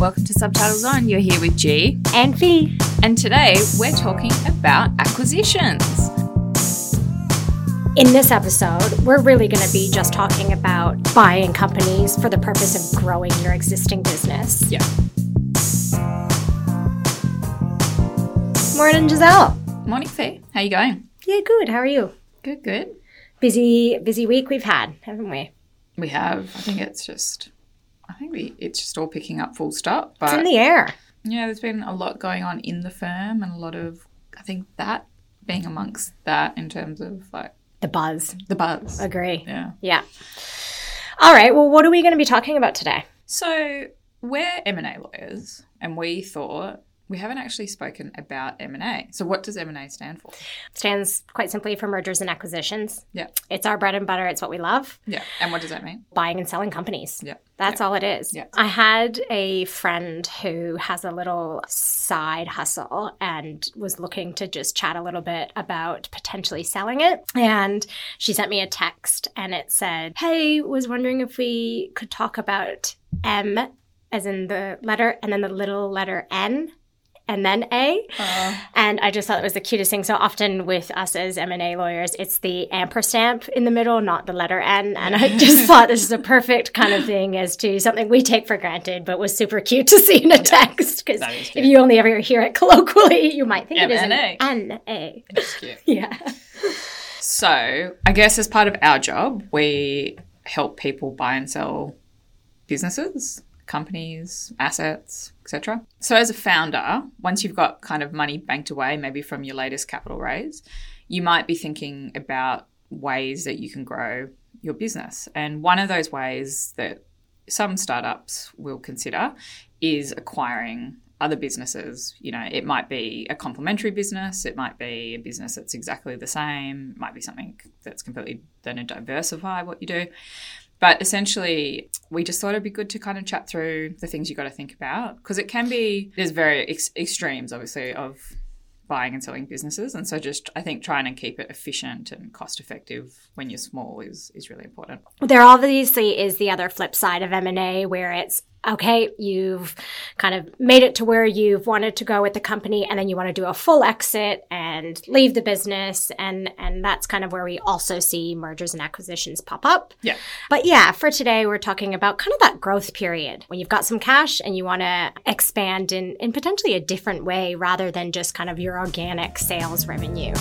Welcome to Subtitles On. You're here with G. And V. And today we're talking about acquisitions. In this episode, we're really going to be just talking about buying companies for the purpose of growing your existing business. Yeah. Morning, Giselle. Morning, Fee. How you going? Yeah, good. How are you? Good, good. Busy, busy week we've had, haven't we? We have. I think it's just. I think we. It's just all picking up full stop. It's in the air. yeah, there's been a lot going on in the firm, and a lot of. I think that being amongst that in terms of like The buzz. the buzz. Agree. Yeah. Yeah. All right. Well, what are we going to be talking about today? So we're M and A lawyers, and we thought we haven't actually spoken about M and A. So what does M and A stand for? Stands quite simply for mergers and acquisitions. Yeah. It's our bread and butter. It's what we love. Yeah. And what does that mean? Buying and selling companies. Yeah. That's all it is. Yeah. I had a friend who has a little side hustle and was looking to just chat a little bit about potentially selling it. And she sent me a text and it said, Hey, was wondering if we could talk about M as in the letter and then the little letter N and then A. And I just thought it was the cutest thing. So often with us as M&A lawyers, it's the ampersand in the middle, not the letter N. And I just thought this is a perfect kind of thing as to something we take for granted, but was super cute to see in a text. Because if you only ever hear it colloquially, you might think it is an. N-A. It's cute. Yeah. So I guess as part of our job, we help people buy and sell businesses, companies, assets, etc. So as a founder, once you've got kind of money banked away, maybe from your latest capital raise, you might be thinking about ways that you can grow your business. And one of those ways that some startups will consider is acquiring other businesses. You know, it might be a complementary business, it might be a business that's exactly the same, it might be something that's completely going to diversify what you do. But essentially, we just thought it'd be good to kind of chat through the things you got to think about because it can be, there's very ex- extremes, obviously, of buying and selling businesses. And so just, I think, trying to keep it efficient and cost effective when you're small is, is really important. There obviously is the other flip side of M&A where it's okay, you've kind of made it to where you've wanted to go with the company and then you want to do a full exit and leave the business and and that's kind of where we also see mergers and acquisitions pop up. Yeah. But yeah, for today we're talking about kind of that growth period when you've got some cash and you want to expand in in potentially a different way rather than just kind of your organic sales revenue.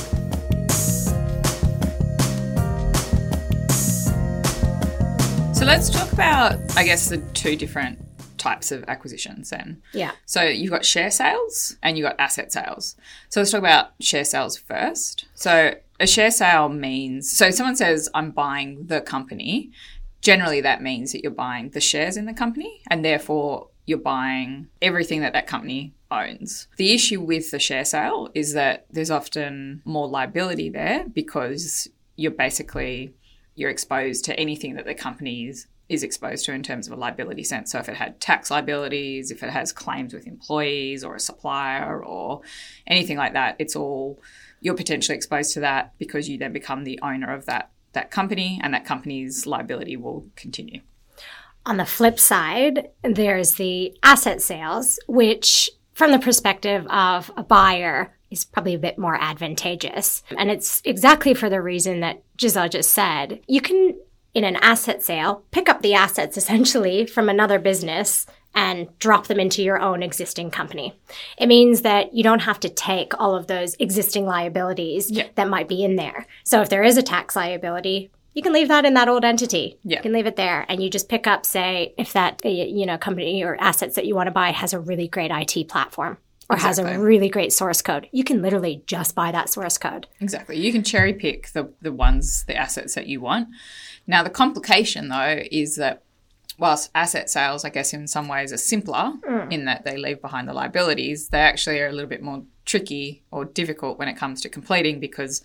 So let's talk about, I guess, the two different types of acquisitions then. Yeah. So you've got share sales and you've got asset sales. So let's talk about share sales first. So a share sale means so someone says I'm buying the company, generally that means that you're buying the shares in the company and therefore you're buying everything that that company owns. The issue with the share sale is that there's often more liability there because you're basically you're exposed to anything that the company is, exposed to in terms of a liability sense. So if it had tax liabilities, if it has claims with employees or a supplier or anything like that, it's all you're potentially exposed to that because you then become the owner of that that company and that company's liability will continue. On the flip side, there's the asset sales, which, from the perspective of a buyer, is probably a bit more advantageous. And it's exactly for the reason that Giselle just said. You can, in an asset sale, pick up the assets essentially from another business and drop them into your own existing company. It means that you don't have to take all of those existing liabilities Yeah. that might be in there. So if there is a tax liability, you can leave that in that old entity. Yeah. You can leave it there and you just pick up, say, if that, uh, you know, company or assets that you want to buy has a really great IT platform or has a really great source code. You can literally just buy that source code. Exactly. You can cherry pick the, the ones, the assets that you want. Now, the complication though is that whilst asset sales, I guess, in some ways are simpler hmm. in that they leave behind the liabilities, they actually are a little bit more tricky or difficult when it comes to completing because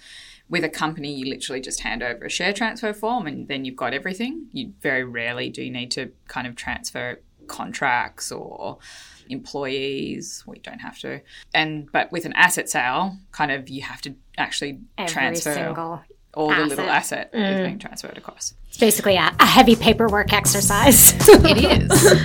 with a company, you literally just hand over a share transfer form and then you've got everything. You very rarely do you need to kind of transfer contracts or employees. We don't have to. And but with an asset sale, kind of you have to actually Every transfer single. All the little asset. asset is being mm. transferred across. It's basically a, a heavy paperwork exercise. It is.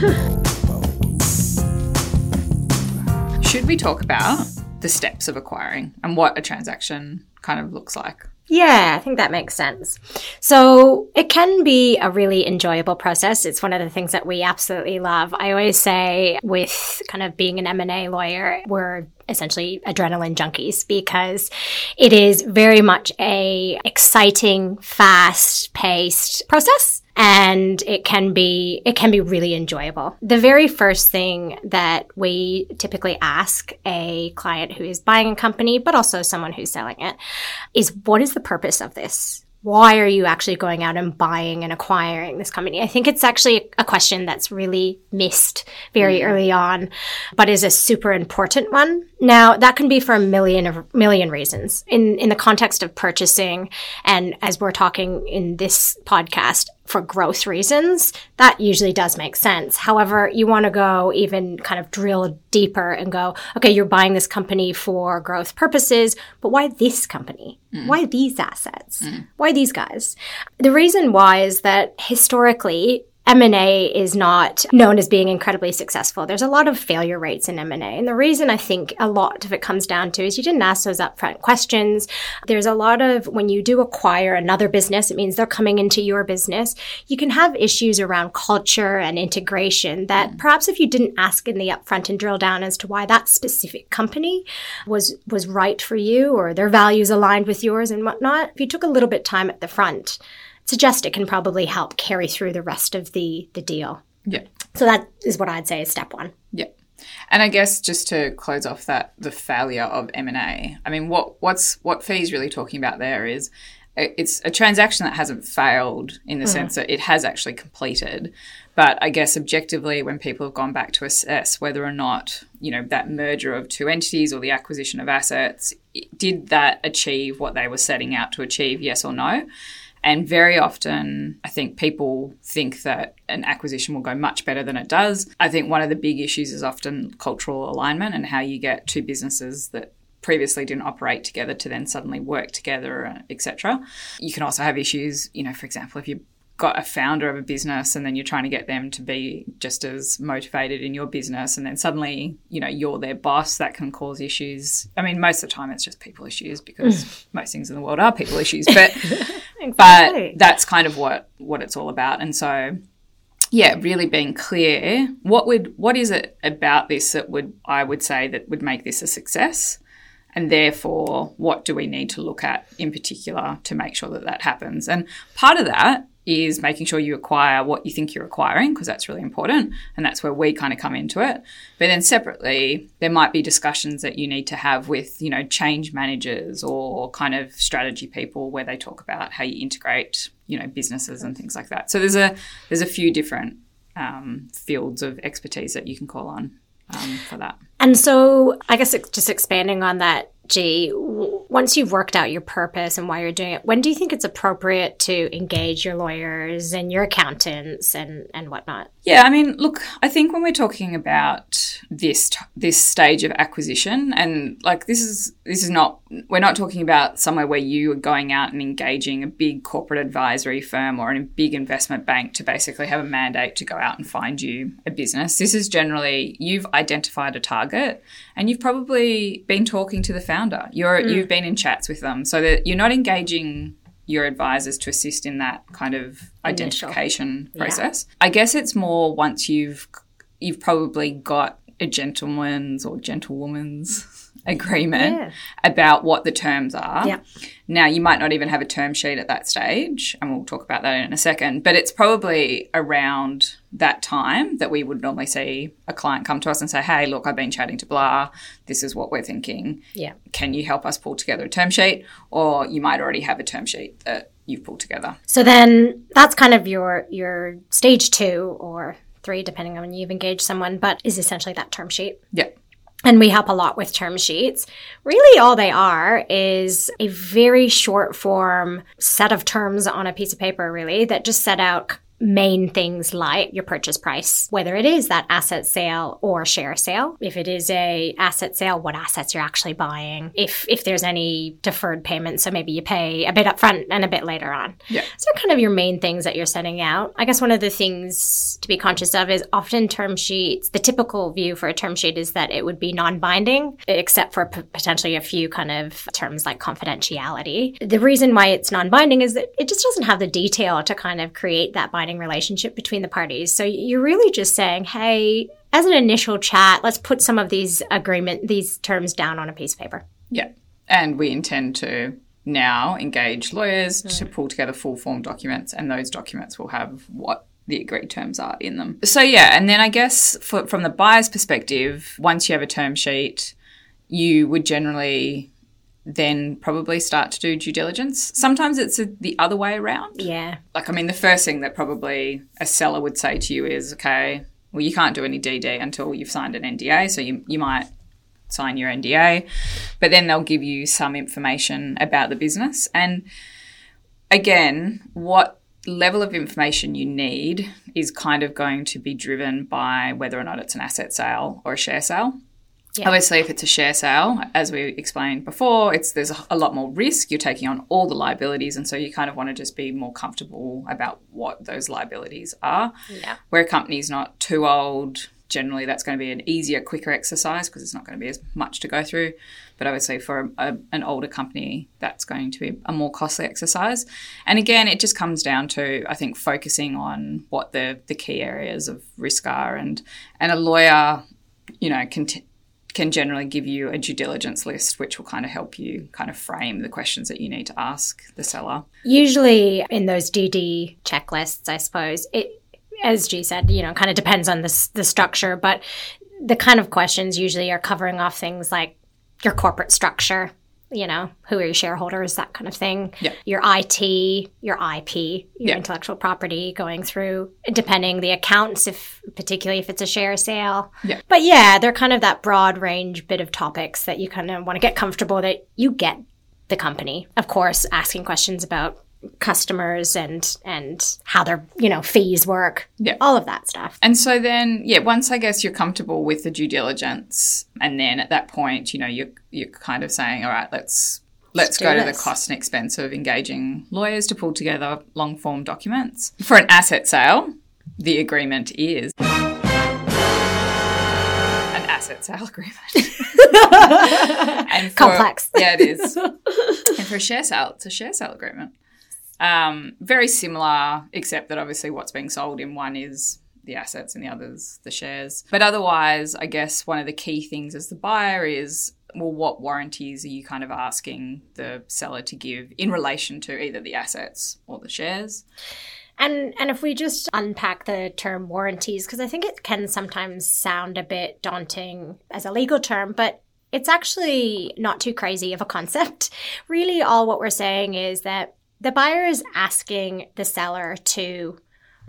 Should we talk about the steps of acquiring and what a transaction kind of looks like? Yeah, I think that makes sense. So it can be a really enjoyable process. It's one of the things that we absolutely love. I always say with kind of being an M&A lawyer, we're essentially adrenaline junkies because it is very much a exciting, fast paced process and it can be it can be really enjoyable. The very first thing that we typically ask a client who is buying a company but also someone who's selling it is what is the purpose of this? why are you actually going out and buying and acquiring this company? I think it's actually a question that's really missed very mm-hmm. early on, but is a super important one. Now, that can be for a million of million reasons. In in the context of purchasing and as we're talking in this podcast, for growth reasons, that usually does make sense. However, you want to go even kind of drill deeper and go, okay, you're buying this company for growth purposes, but why this company? Mm. Why these assets? Mm. Why these guys? The reason why is that historically, M&A is not known as being incredibly successful. There's a lot of failure rates in M&A. And the reason I think a lot of it comes down to is you didn't ask those upfront questions. There's a lot of when you do acquire another business, it means they're coming into your business. You can have issues around culture and integration that mm. perhaps if you didn't ask in the upfront and drill down as to why that specific company was was right for you or their values aligned with yours and whatnot, if you took a little bit time at the front, suggest it can probably help carry through the rest of the the deal. Yeah. So that is what I'd say is step one. Yeah. And I guess just to close off that the failure of M and A. I mean, what what's what Fee's really talking about there is it's a transaction that hasn't failed in the mm. sense that it has actually completed. But I guess objectively, when people have gone back to assess whether or not you know that merger of two entities or the acquisition of assets did that achieve what they were setting out to achieve, yes or no. And very often, I think people think that an acquisition will go much better than it does. I think one of the big issues is often cultural alignment and how you get two businesses that previously didn't operate together to then suddenly work together, etc. You can also have issues, you know, for example, if you got a founder of a business and then you're trying to get them to be just as motivated in your business and then suddenly you know you're their boss that can cause issues i mean most of the time it's just people issues because mm. most things in the world are people issues but exactly. but that's kind of what what it's all about. And so yeah really being clear what would what is it about this that would i would say that would make this a success? And therefore what do we need to look at in particular to make sure that that happens? And part of that is making sure you acquire what you think you're acquiring because that's really important and that's where we kind of come into it. But then separately there might be discussions that you need to have with you know change managers or kind of strategy people where they talk about how you integrate you know businesses and things like that. So there's a there's a few different um, fields of expertise that you can call on um, for that. And so i guess just expanding on that G, once you've worked out your purpose and why you're doing it, when do you think it's appropriate to engage your lawyers and your accountants and, and whatnot? Yeah, I mean, look, I think when we're talking about this this stage of acquisition, and like this is this is not we're not talking about somewhere where you are going out and engaging a big corporate advisory firm or a big investment bank to basically have a mandate to go out and find you a business. This is generally you've identified a target and you've probably been talking to the founder. You're mm. you've been in chats with them, so that you're not engaging your advisors to assist in that kind of identification Initial. process. Yeah. I guess it's more once you've you've probably got a gentleman's or gentlewoman's agreement yeah. about what the terms are. Yeah. Now, you might not even have a term sheet at that stage, and we'll talk about that in a second, but it's probably around that time that we would normally see a client come to us and say, Hey, look, I've been chatting to blah. This is what we're thinking. Yeah. Can you help us pull together a term sheet? Or you might already have a term sheet that you've pulled together. So then that's kind of your your stage two or three, depending on when you've engaged someone, but is essentially that term sheet. Yeah and we help a lot with term sheets. Really, all they are is a very short form set of terms on a piece of paper, really, that just set out main things like your purchase price, whether it is that asset sale or share sale. If it is a asset sale, what assets you're actually buying. If if there's any deferred payments, so maybe you pay a bit upfront and a bit later on. Yeah. So kind of your main things that you're setting out. I guess one of the things to be conscious of is often term sheets. The typical view for a term sheet is that it would be non-binding, except for p- potentially a few kind of terms like confidentiality. The reason why it's non-binding is that it just doesn't have the detail to kind of create that binding relationship between the parties. So you're really just saying, hey, as an initial chat, let's put some of these agreement, these terms down on a piece of paper. Yeah. And we intend to now engage lawyers to pull together full form documents, and those documents will have what the agreed terms are in them. So, yeah, and then I guess for, from the buyer's perspective, once you have a term sheet, you would generally then probably start to do due diligence. Sometimes it's a, the other way around. Yeah. Like, I mean, the first thing that probably a seller would say to you is, okay, well, you can't do any DD until you've signed an NDA. So you, you might sign your NDA, but then they'll give you some information about the business. And again, what level of information you need is kind of going to be driven by whether or not it's an asset sale or a share sale. Yeah. Obviously, if it's a share sale, as we explained before, it's there's a, a lot more risk. You're taking on all the liabilities, and so you kind of want to just be more comfortable about what those liabilities are. Yeah. Where a company's not too old, generally that's going to be an easier, quicker exercise because it's not going to be as much to go through. But obviously, for a, an older company, that's going to be a more costly exercise. And again, it just comes down to I think focusing on what the the key areas of risk are, and and a lawyer, you know, can. Can generally give you a due diligence list, which will kind of help you kind of frame the questions that you need to ask the seller. Usually in those DD checklists, I suppose, it, as G said, you know, kind of depends on the, the structure, but the kind of questions usually are covering off things like your corporate structure, you know, who are your shareholders, that kind of thing. Yeah. Your IT, your IP, your Yeah. intellectual property going through, depending the accounts, if particularly if it's a share sale. Yeah. But yeah, they're kind of that broad range bit of topics that you kind of want to get comfortable that you get the company. Of course, asking questions about customers and and how their you know fees work. Yeah. all of that stuff. And so then, yeah, once I guess you're comfortable with the due diligence, and then at that point, you know, you're you're kind of saying, all right, let's let's go to the cost and expense of engaging lawyers to pull together long form documents for an asset sale. The agreement is an asset sale agreement. and for, Complex. Yeah, it is. and for a share sale, it's a share sale agreement. Um, very similar, except that obviously what's being sold in one is the assets and the others the shares. But otherwise, I guess one of the key things as the buyer is well, what warranties are you kind of asking the seller to give in relation to either the assets or the shares? And and if we just unpack the term warranties, because I think it can sometimes sound a bit daunting as a legal term, but it's actually not too crazy of a concept. Really, all what we're saying is that the buyer is asking the seller to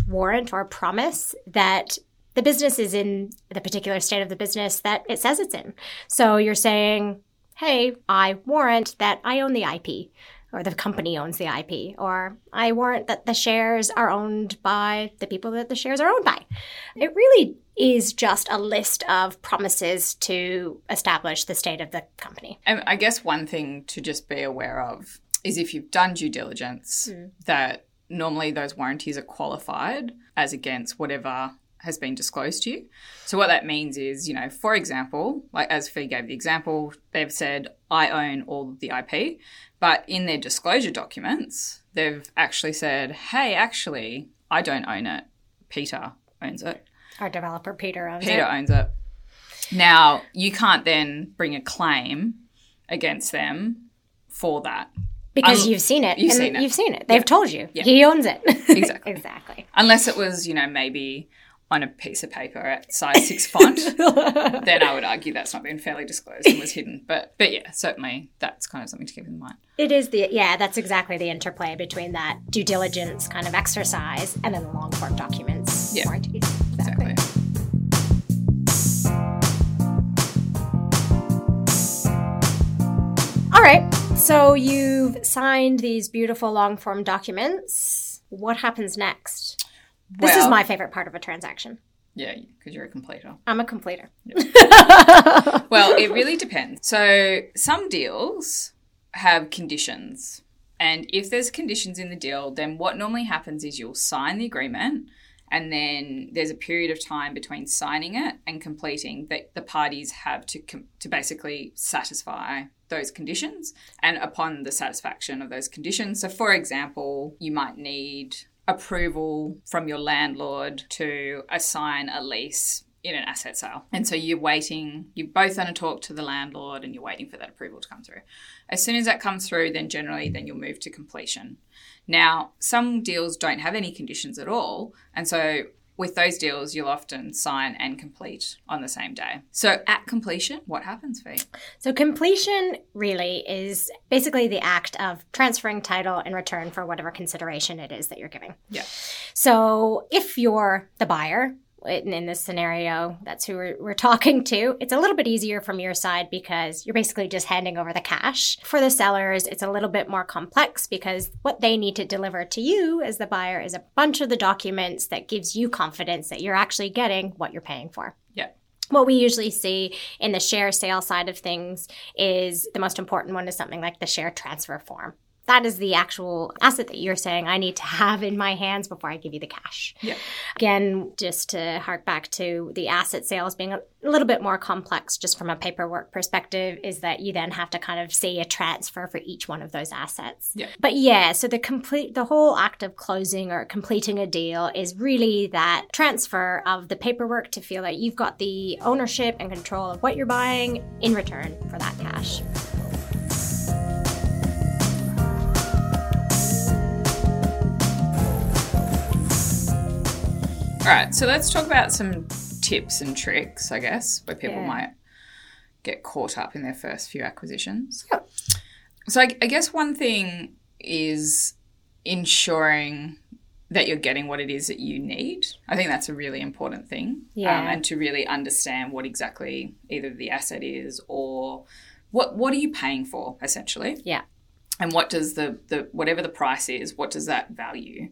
warrant or promise that the business is in the particular state of the business that it says it's in. So you're saying, hey, I warrant that I own the IP or the company owns the IP, or I warrant that the shares are owned by the people that the shares are owned by. It really is just a list of promises to establish the state of the company. I guess one thing to just be aware of is if you've done due diligence, hmm. that normally those warranties are qualified as against whatever has been disclosed to you. So what that means is, you know, for example, like as Fee gave the example, they've said, I own all of the IP, but in their disclosure documents, they've actually said, hey, actually, I don't own it. Peter owns it. Our developer Peter owns Peter it. owns it. Now, you can't then bring a claim against them for that. Because Um, you've seen it. you've and seen it. You've seen it. They've Yeah. told you. Yeah. He owns it. Exactly. exactly. Unless it was, you know, maybe on a piece of paper at size six font, then I would argue that's not been fairly disclosed and was hidden. But but yeah, certainly that's kind of something to keep in mind. It is the yeah, that's exactly the interplay between that due diligence kind of exercise and then the long form documents. Yeah. warranties. Exactly. All right. So you've signed these beautiful long form documents. What happens next? This is my favorite part of a transaction. Yeah, because you're a completer. I'm a completer. Well, it really depends. So some deals have conditions. And if there's conditions in the deal, then what normally happens is you'll sign the agreement and then there's a period of time between signing it and completing that the parties have to com- to basically satisfy those conditions and upon the satisfaction of those conditions so for example you might need approval from your landlord to assign a lease in an asset sale. And so you're waiting, you're both going to talk to the landlord and you're waiting for that approval to come through. As soon as that comes through, then generally then you'll move to completion. Now, some deals don't have any conditions at all. And so with those deals, you'll often sign and complete on the same day. So at completion, what happens, Fee? So completion really is basically the act of transferring title in return for whatever consideration it is that you're giving. Yeah. So if you're the buyer, in in this scenario, that's who we're, we're talking to. It's a little bit easier from your side because you're basically just handing over the cash. For the sellers, it's a little bit more complex because what they need to deliver to you as the buyer is a bunch of the documents that gives you confidence that you're actually getting what you're paying for. Yeah. What we usually see in the share sale side of things is the most important one is something like the share transfer form. That is the actual asset that you're saying I need to have in my hands before I give you the cash. Yeah. Again, just to hark back to the asset sales being a little bit more complex just from a paperwork perspective, is that you then have to kind of see a transfer for each one of those assets. Yeah. But yeah, so the complete the whole act of closing or completing a deal is really that transfer of the paperwork to feel that you've got the ownership and control of what you're buying in return for that cash. All right, so let's talk about some tips and tricks, I guess, where people Yeah. might get caught up in their first few acquisitions. Yep. So I, I guess one thing is ensuring that you're getting what it is that you need. I think that's a really important thing. Yeah. Um, and to really understand what exactly either the asset is or what what are you paying for essentially Yeah. and what does the, the whatever the price is what does that value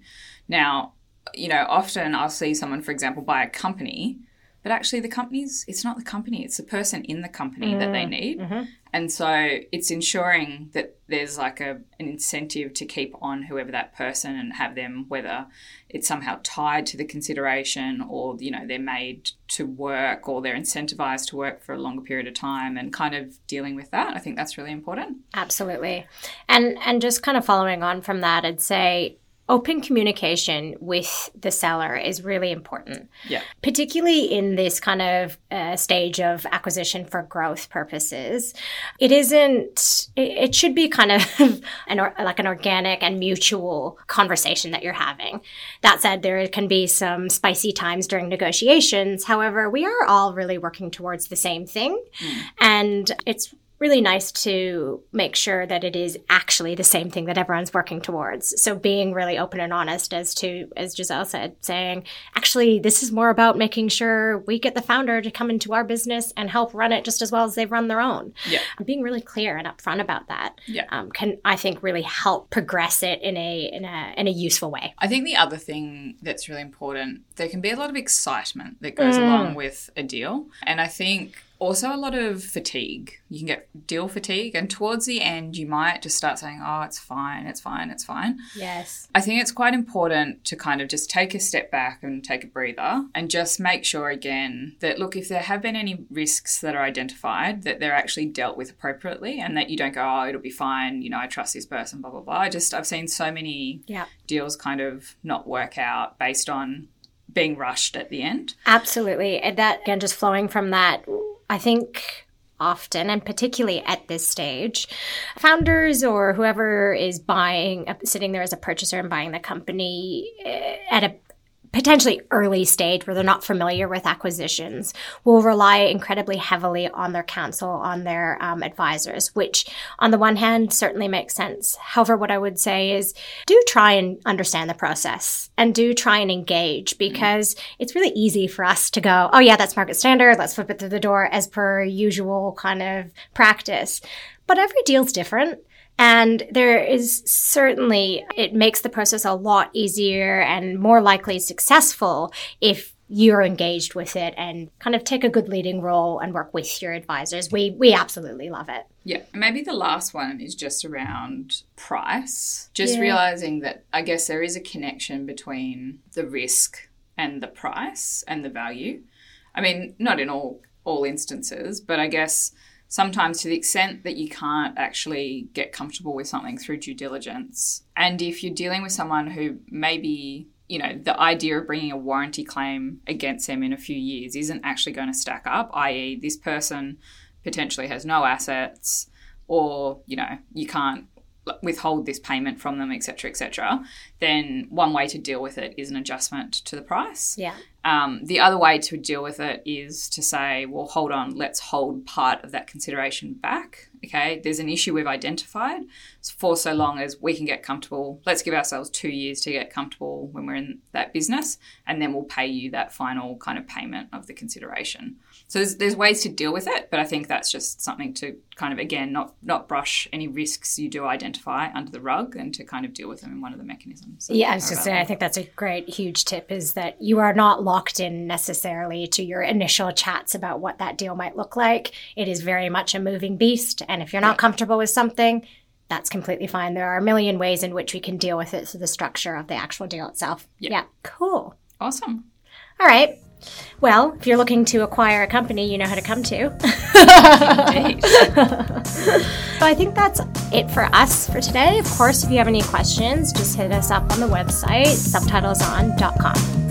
now you know often i'll see someone for example buy a company but actually the company's it's not the company it's the person in the company that they mm, need. Mm-hmm. and so it's ensuring that there's like a an incentive to keep on whoever that person and have them whether it's somehow tied to the consideration or you know they're made to work or they're incentivized to work for a longer period of time and kind of dealing with that. I think that's really important. Absolutely. And and just kind of following on from that, I'd say open communication with the seller is really important. yeah. Particularly in this kind of uh, stage of acquisition for growth purposes it isn't it, it should be kind of an or, like an organic and mutual conversation that you're having. That said there can be some spicy times during negotiations. However we are all really working towards the same thing. And it's really nice to make sure that it is actually the same thing that everyone's working towards. So being really open and honest as to, as Giselle said, saying, actually, this is more about making sure we get the founder to come into our business and help run it just as well as they've run their own. Yeah. Being really clear and upfront about that Yeah. um, can, I think, really help progress it in a in a in a useful way. I think the other thing that's really important, there can be a lot of excitement that goes along with a deal. And I think also a lot of fatigue. You can get deal fatigue. And towards the end, you might just start saying, oh, it's fine, it's fine, it's fine. Yes. I think it's quite important to kind of just take a step back and take a breather and just make sure again that, look, if there have been any risks that are identified, that they're actually dealt with appropriately and that you don't go, oh, it'll be fine, you know, I trust this person, blah, blah, blah. I just, I've seen so many Yeah. deals kind of not work out based on being rushed at the end. Absolutely. And that, again, just flowing from that, I think often, and particularly at this stage, founders or whoever is buying, sitting there as a purchaser and buying the company eh, at a potentially early stage where they're not familiar with acquisitions will rely incredibly heavily on their counsel on their um, advisors which on the one hand certainly makes sense. However what i would say is do try and understand the process and do try and engage because it's really easy for us to go oh yeah that's market standard. Let's flip it through the door as per usual kind of practice. But every deal's different And there is certainly, it makes the process a lot easier and more likely successful if you're engaged with it and kind of take a good leading role and work with your advisors. We we absolutely love it. Yeah. Maybe the last one is just around price. Just Yeah. realizing that I guess there is a connection between the risk and the price and the value. I mean, not in all all instances, but I guess sometimes to the extent that you can't actually get comfortable with something through due diligence and if you're dealing with someone who maybe you know the idea of bringing a warranty claim against them in a few years isn't actually going to stack up i.e. this person potentially has no assets or you know you can't withhold this payment from them etc etc then one way to deal with it is an adjustment to the price Yeah. um, the other way to deal with it is to say, well, hold on, let's hold part of that consideration back. Okay, there's an issue we've identified. For so long as we can get comfortable, let's give ourselves two years to get comfortable when we're in that business, and then we'll pay you that final kind of payment of the consideration. So there's, there's ways to deal with it, but I think that's just something to kind of again not not brush any risks you do identify under the rug, and to kind of deal with them in one of the mechanisms. Yeah, I was just saying, I think that's a great, huge tip is that you are not locked in necessarily to your initial chats about what that deal might look like. It is very much a moving beast. And if you're not comfortable with something, that's completely fine. There are a million ways in which we can deal with it through the structure of the actual deal itself. Yeah. cool. awesome. All right. Well, if you're looking to acquire a company, you know how to come to. So I think that's it for us for today. Of course, if you have any questions, just hit us up on the website, subtitleson.com.